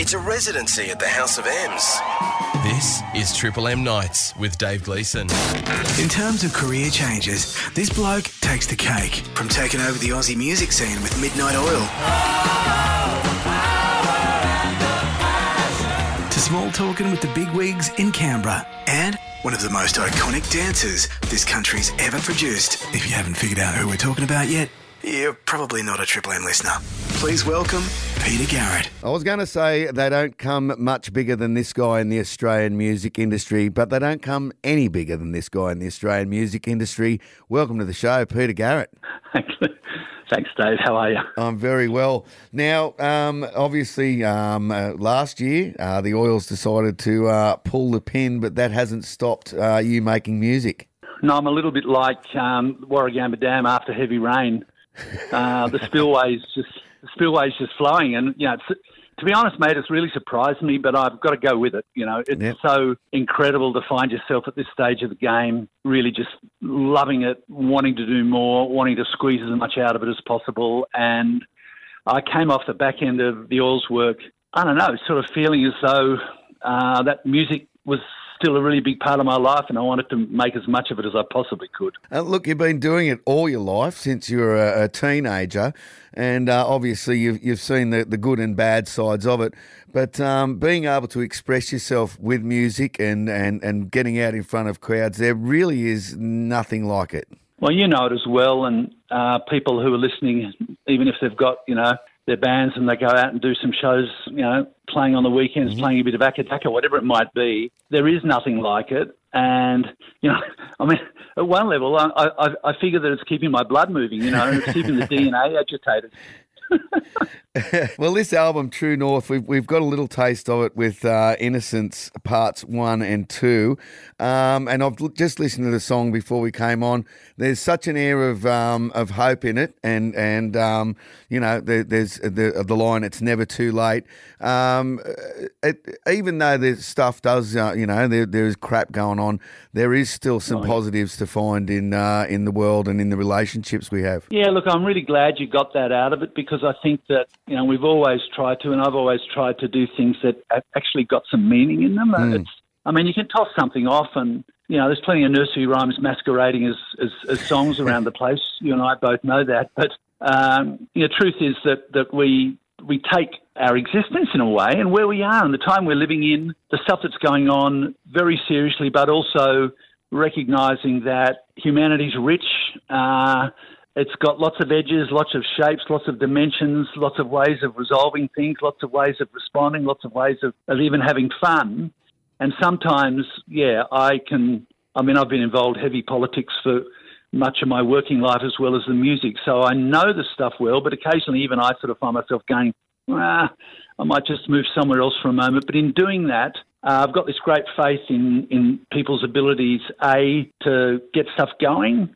It's a residency at the House of M's. This is Triple M Nights with Dave Gleeson. In terms of career changes, this bloke takes the cake from taking over the Aussie music scene with Midnight Oil. To small talking with the big wigs in Canberra. And one of the most iconic dancers this country's ever produced. If you haven't figured out who we're talking about yet, you're probably not a Triple M listener. Please welcome Peter Garrett. I was going to say they don't come much bigger than this guy in the Australian music industry, but they don't come any bigger than this guy in the Australian music industry. Welcome to the show, Peter Garrett. Thanks, Dave. How are you? I'm very well. Now, um, obviously, um, uh, last year uh, the Oils decided to uh, pull the pin, but that hasn't stopped uh, you making music. No, I'm a little bit like um, Warragamba Dam after heavy rain. Uh, the spillways just the spillways just flowing, and you know, it's, to be honest, mate, it's really surprised me, but I've got to go with it. You know, it's Yep. so incredible to find yourself at this stage of the game, really just loving it, wanting to do more, wanting to squeeze as much out of it as possible. And I came off the back end of the Oils work, I don't know, sort of feeling as though uh, that music was still a really big part of my life, and I wanted to make as much of it as I possibly could. Uh, look, you've been doing it all your life since you were a, a teenager, and uh, obviously you've, you've seen the, the good and bad sides of it. But um, being able to express yourself with music and, and, and getting out in front of crowds, there really is nothing like it. Well, you know it as well, and uh, people who are listening, even if they've got you know their bands and they go out and do some shows, you know, playing on the weekends, mm-hmm. playing a bit of Acca Dacca, whatever it might be, there is nothing like it. And you know, I mean, at one level, I, I, I figure that it's keeping my blood moving, you know, and it's keeping the DNA agitated. well, this album, True North, we've, we've got a little taste of it with uh, Innocence Parts 1 and 2. Um, and I've l- just listened to the song before we came on. There's such an air of um, of hope in it. And, and um, you know, there, there's the, the line, it's never too late. Um, it, even though the stuff does, uh, you know, there, there's crap going on, there is still some positives to find in, uh, in the world and in the relationships we have. Yeah, look, I'm really glad you got that out of it because I think that you know we've always tried to, and I've always tried to do things that a- actually got some meaning in them. It's, I mean, you can toss something off, and you know, there's plenty of nursery rhymes masquerading as as, as songs around the place. You and I both know that, but um, you know, truth is that that we we take our existence in a way and where we are and the time we're living in, the stuff that's going on very seriously, but also recognizing that humanity's rich. Uh, it's got lots of edges, lots of shapes, lots of dimensions, lots of ways of resolving things, lots of ways of responding, lots of ways of, of even having fun. And sometimes, yeah, I can. I mean, I've been involved heavy politics for much of my working life as well as the music, so I know the stuff well. But occasionally, even I sort of find myself going, ah, I might just move somewhere else for a moment. But in doing that, uh, I've got this great faith in in people's abilities, a to get stuff going,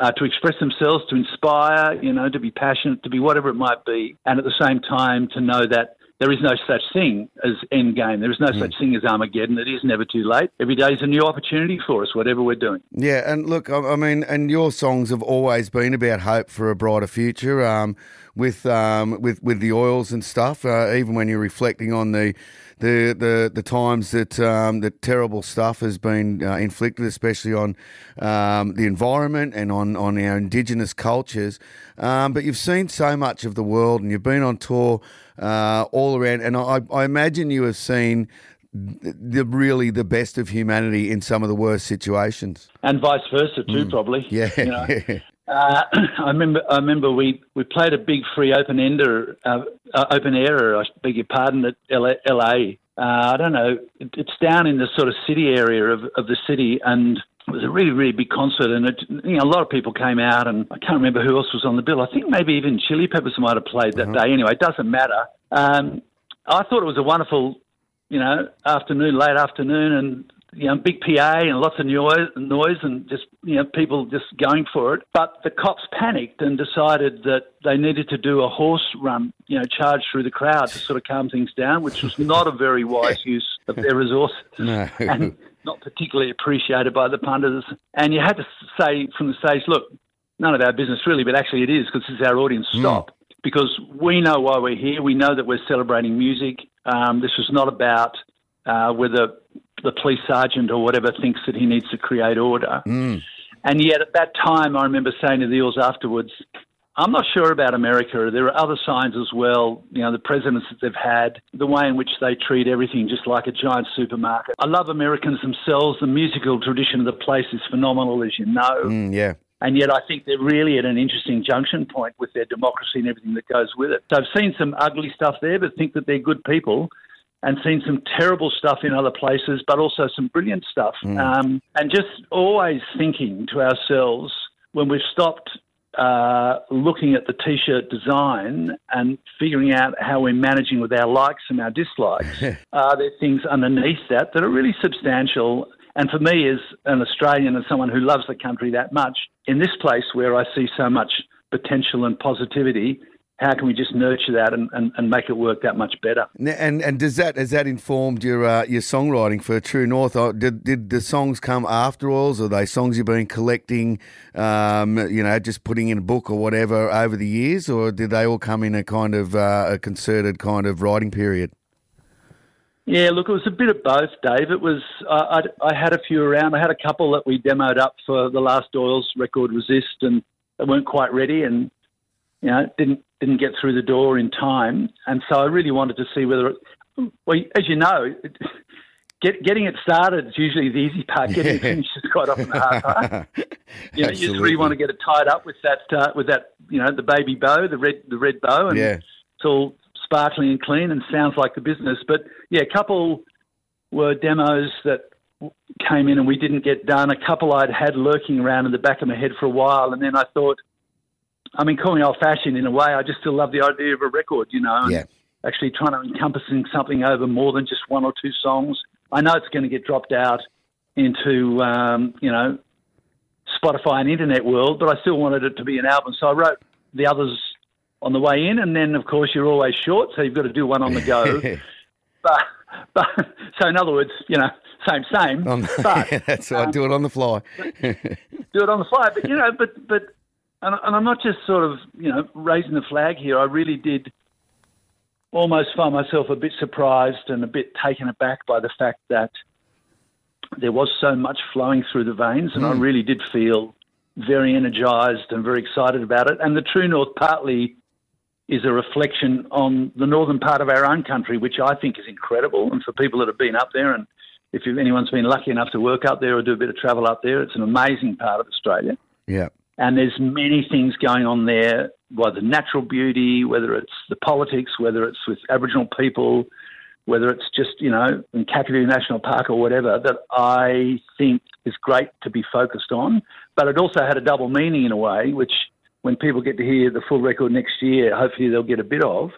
uh, to express themselves, to inspire, you know, to be passionate, to be whatever it might be, and at the same time to know that there is no such thing as end game. There is no such thing as Armageddon. It is never too late. Every day is a new opportunity for us, whatever we're doing. Yeah, and look, I, I mean, and your songs have always been about hope for a brighter future. Um, with um, with with the oils and stuff, uh, even when you're reflecting on the the the, the times that um, that terrible stuff has been uh, inflicted, especially on um, the environment and on on our indigenous cultures. Um, but you've seen so much of the world, and you've been on tour uh, all around, and I, I imagine you have seen the really the best of humanity in some of the worst situations. And vice versa too, probably. Yeah, You know? Uh, I remember. I remember we, we played a big free open ender, uh, uh, open air. I beg your pardon at LA. LA. Uh, I don't know. It, it's down in the sort of city area of, of the city, and it was a really really big concert. And it, you know, a lot of people came out, and I can't remember who else was on the bill. I think maybe even Chili Peppers might have played that day. Anyway, it doesn't matter. Um, I thought it was a wonderful, you know, afternoon, late afternoon, and you know, big PA and lots of noise, noise and just, you know, people just going for it. But the cops panicked and decided that they needed to do a horse run, you know, charge through the crowd to sort of calm things down, which was not a very wise use of their resources. No. And not particularly appreciated by the punters. And you had to say from the stage, look, none of our business really, but actually it is because it's our audience. Stop. Because we know why we're here. We know that we're celebrating music. Um, this was not about uh, whether the police sergeant or whatever thinks that he needs to create order. Mm. And yet, at that time, I remember saying to the Oils afterwards, I'm not sure about America. There are other signs as well. You know, the presidents that they've had, the way in which they treat everything just like a giant supermarket. I love Americans themselves. The musical tradition of the place is phenomenal, as you know. Mm, yeah. And yet, I think they're really at an interesting junction point with their democracy and everything that goes with it. So I've seen some ugly stuff there, but think that they're good people and seen some terrible stuff in other places, but also some brilliant stuff. Um, and just always thinking to ourselves when we've stopped uh, looking at the t-shirt design and figuring out how we're managing with our likes and our dislikes. Are there things underneath that that are really substantial? And for me, as an Australian and someone who loves the country that much, in this place where I see so much potential and positivity, how can we just nurture that and, and, and make it work that much better? And and does that has that informed your uh, your songwriting for True North? Did did the songs come after Oils? Or are they songs you've been collecting? Um, you know, just putting in a book or whatever over the years, or did they all come in a kind of uh, a concerted kind of writing period? Yeah, look, it was a bit of both, Dave. It was I, I, I had a few around. I had a couple that we demoed up for the last Oils record, Resist, and they weren't quite ready, and you know didn't didn't get through the door in time. And so I really wanted to see whether, it, well, as you know, it, get, getting it started is usually the easy part. Getting it finished is quite often the hard part. You know, you just really want to get it tied up with that uh, with that you know the baby bow, the red the red bow, and Yeah. it's all sparkling and clean and sounds like the business. But yeah, a couple were demos that came in and we didn't get done. A couple I'd had lurking around in the back of my head for a while, and then I thought, I mean, call me old fashioned in a way. I just still love the idea of a record, you know. Yeah. Actually, trying to encompassing something over more than just one or two songs. I know it's going to get dropped out into um, you know Spotify and internet world, but I still wanted it to be an album. So I wrote the others on the way in, and then of course you're always short, so you've got to do one on the go. but, but so in other words, you know, same same. Um, but that's I do it on the fly. do it on the fly. But you know, but but and, and I'm not just sort of you know raising the flag here. I really did almost find myself a bit surprised and a bit taken aback by the fact that there was so much flowing through the veins, and I hmm. really did feel very energised and very excited about it. And the True North partly is a reflection on the northern part of our own country, which I think is incredible. And for people that have been up there, and if anyone's been lucky enough to work up there or do a bit of travel up there, it's an amazing part of Australia. yeah. And there's many things going on there, whether natural beauty, whether it's the politics, whether it's with Aboriginal people, whether it's just, you know, in Kakadu National Park or whatever, that I think is great to be focused on. But it also had a double meaning in a way, which when people get to hear the full record next year, hopefully they'll get a bit of,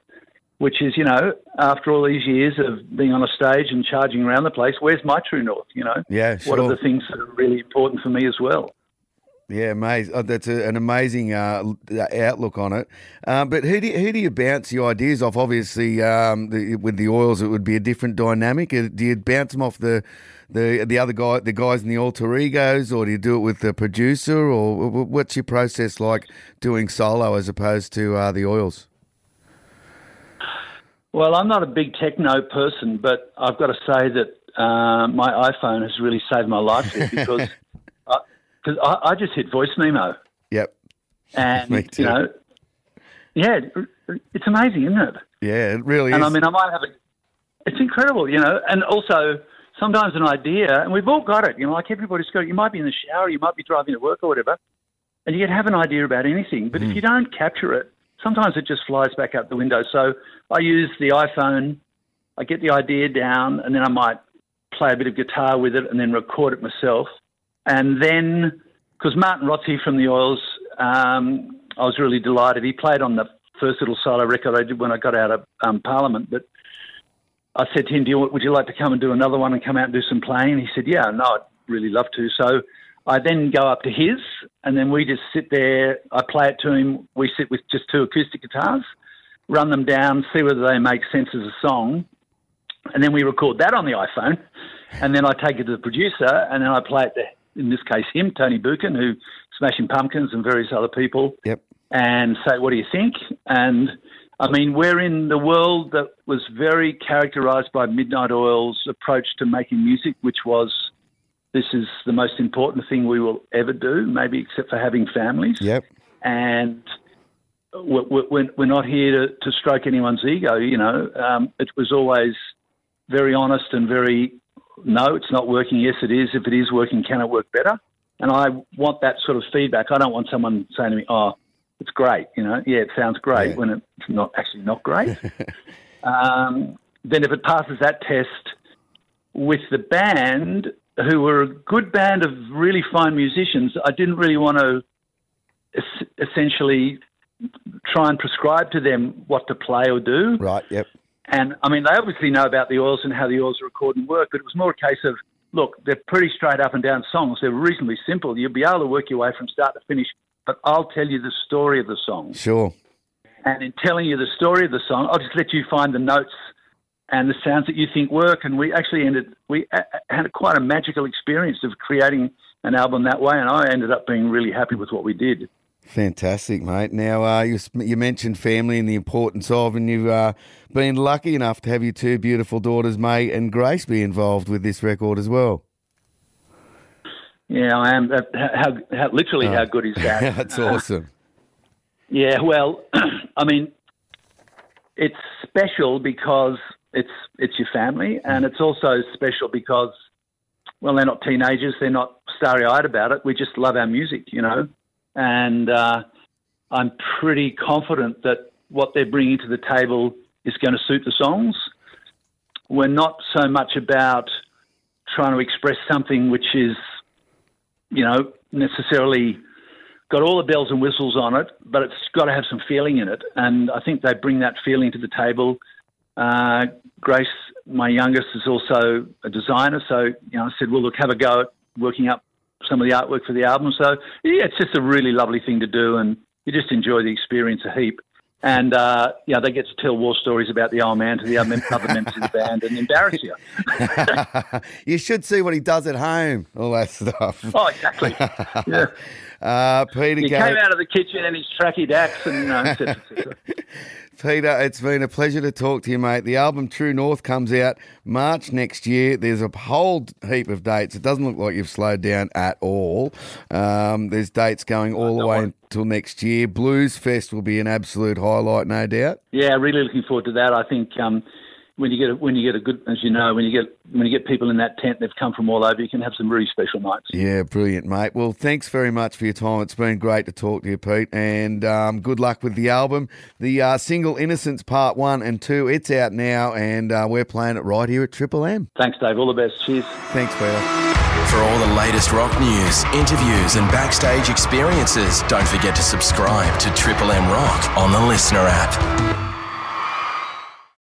which is, you know, after all these years of being on a stage and charging around the place, where's my true north, you know? Yeah, What are the things that are really important for me as well? Yeah, amazing. Oh, that's a, an amazing uh, outlook on it. Um, but who do you, who do you bounce the ideas off? Obviously, um, the, with the oils, it would be a different dynamic. Uh, Do you bounce them off the the the other guy, the guys in the alter egos, or do you do it with the producer, or wh- wh- what's your process like doing solo as opposed to uh, the oils? Well, I'm not a big techno person, but I've got to say that uh, my iPhone has really saved my life here because I, cause I, I just hit voice memo. Yep. And, you know, yeah, it's amazing, isn't it? Yeah, it really is. And is. I mean, I might have a, it's incredible, you know, and also sometimes an idea, and we've all got it, you know, like everybody's got it. You might be in the shower, you might be driving to work or whatever, and you can have an idea about anything, but if hmm. you don't capture it, sometimes it just flies back out the window. So I use the iPhone, I get the idea down, and then I might play a bit of guitar with it and then record it myself. And then, because Martin Rotsey from the Oils, um, I was really delighted. He played on the first little solo record I did when I got out of um, Parliament, but I said to him, do you, "Would you like to come and do another one and come out and do some playing?" He said, "Yeah, no, I'd really love to." So I then go up to his, and then we just sit there. I play it to him. We sit with just two acoustic guitars, run them down, see whether they make sense as a song, and then we record that on the iPhone. And then I take it to the producer, and then I play it to, in this case, him, Tony Buchen, who Smashing Pumpkins and various other people yep. and say, "What do you think?" And I mean, we're in the world that was very characterized by Midnight Oil's approach to making music, which was this is the most important thing we will ever do, maybe except for having families. Yep. And we're, we're not here to, to stroke anyone's ego, you know. Um, it was always very honest and very, no, it's not working. Yes, it is. If it is working, can it work better? And I want that sort of feedback. I don't want someone saying to me, oh, it's great, you know. Yeah, it sounds great yeah. when it's not actually not great. um, then if it passes that test with the band, who were a good band of really fine musicians, I didn't really want to essentially try and prescribe to them what to play or do. Right, yep. And I mean, they obviously know about the oils and how the oils record and work, but it was more a case of look, they're pretty straight up and down songs. They're reasonably simple. You'll be able to work your way from start to finish, but I'll tell you the story of the song. Sure. And in telling you the story of the song, I'll just let you find the notes and the sounds that you think work. And we actually ended, we uh, uh, had quite a magical experience of creating an album that way. And I ended up being really happy with what we did. Fantastic, mate. Now, uh, you, you, mentioned family and the importance of, and you've uh, been lucky enough to have your two beautiful daughters, May and Grace, be involved with this record as well. Yeah, I am. How, how literally, oh. how good is that? That's awesome. yeah, well, I mean, it's special because it's it's your family, and it's also special because, well, they're not teenagers. They're not starry-eyed about it. We just love our music, you know and uh, I'm pretty confident that what they're bringing to the table is going to suit the songs. We're not so much about trying to express something which is, you know, necessarily got all the bells and whistles on it, but it's got to have some feeling in it. And I think they bring that feeling to the table. Uh, Grace, my youngest, is also a designer, so you know, I said, "Well, look, have a go at working up some of the artwork for the album. So yeah, it's just a really lovely thing to do, and you just enjoy the experience a heap. And uh, yeah, they get to tell war stories about the old man to the other, members of the band and embarrass you. you should see what he does at home, all that stuff. Oh, exactly. Yeah. Uh, Peter, he came out of the kitchen and his tracky dax and you know, et cetera, et cetera. Peter, it's been a pleasure to talk to you, mate. The album True North comes out March next year. There's a whole heap of dates. It doesn't look like you've slowed down at all. Um, there's dates going all the way until next year. Blues Fest will be an absolute highlight, no doubt. Yeah, really looking forward to that. I think um, when you get a, when you get a good, as you know, when you get when you get people in that tent, they've come from all over. You can have some really special nights. Yeah, brilliant, mate. Well, thanks very much for your time. It's been great to talk to you, Pete, and um, good luck with the album. The uh, single "Innocence" Part One and Two. It's out now, and uh, we're playing it right here at Triple M. Thanks, Dave. All the best. Cheers. Thanks, Peter. For all the latest rock news, interviews, and backstage experiences, don't forget to subscribe to Triple M Rock on the LiSTNR app.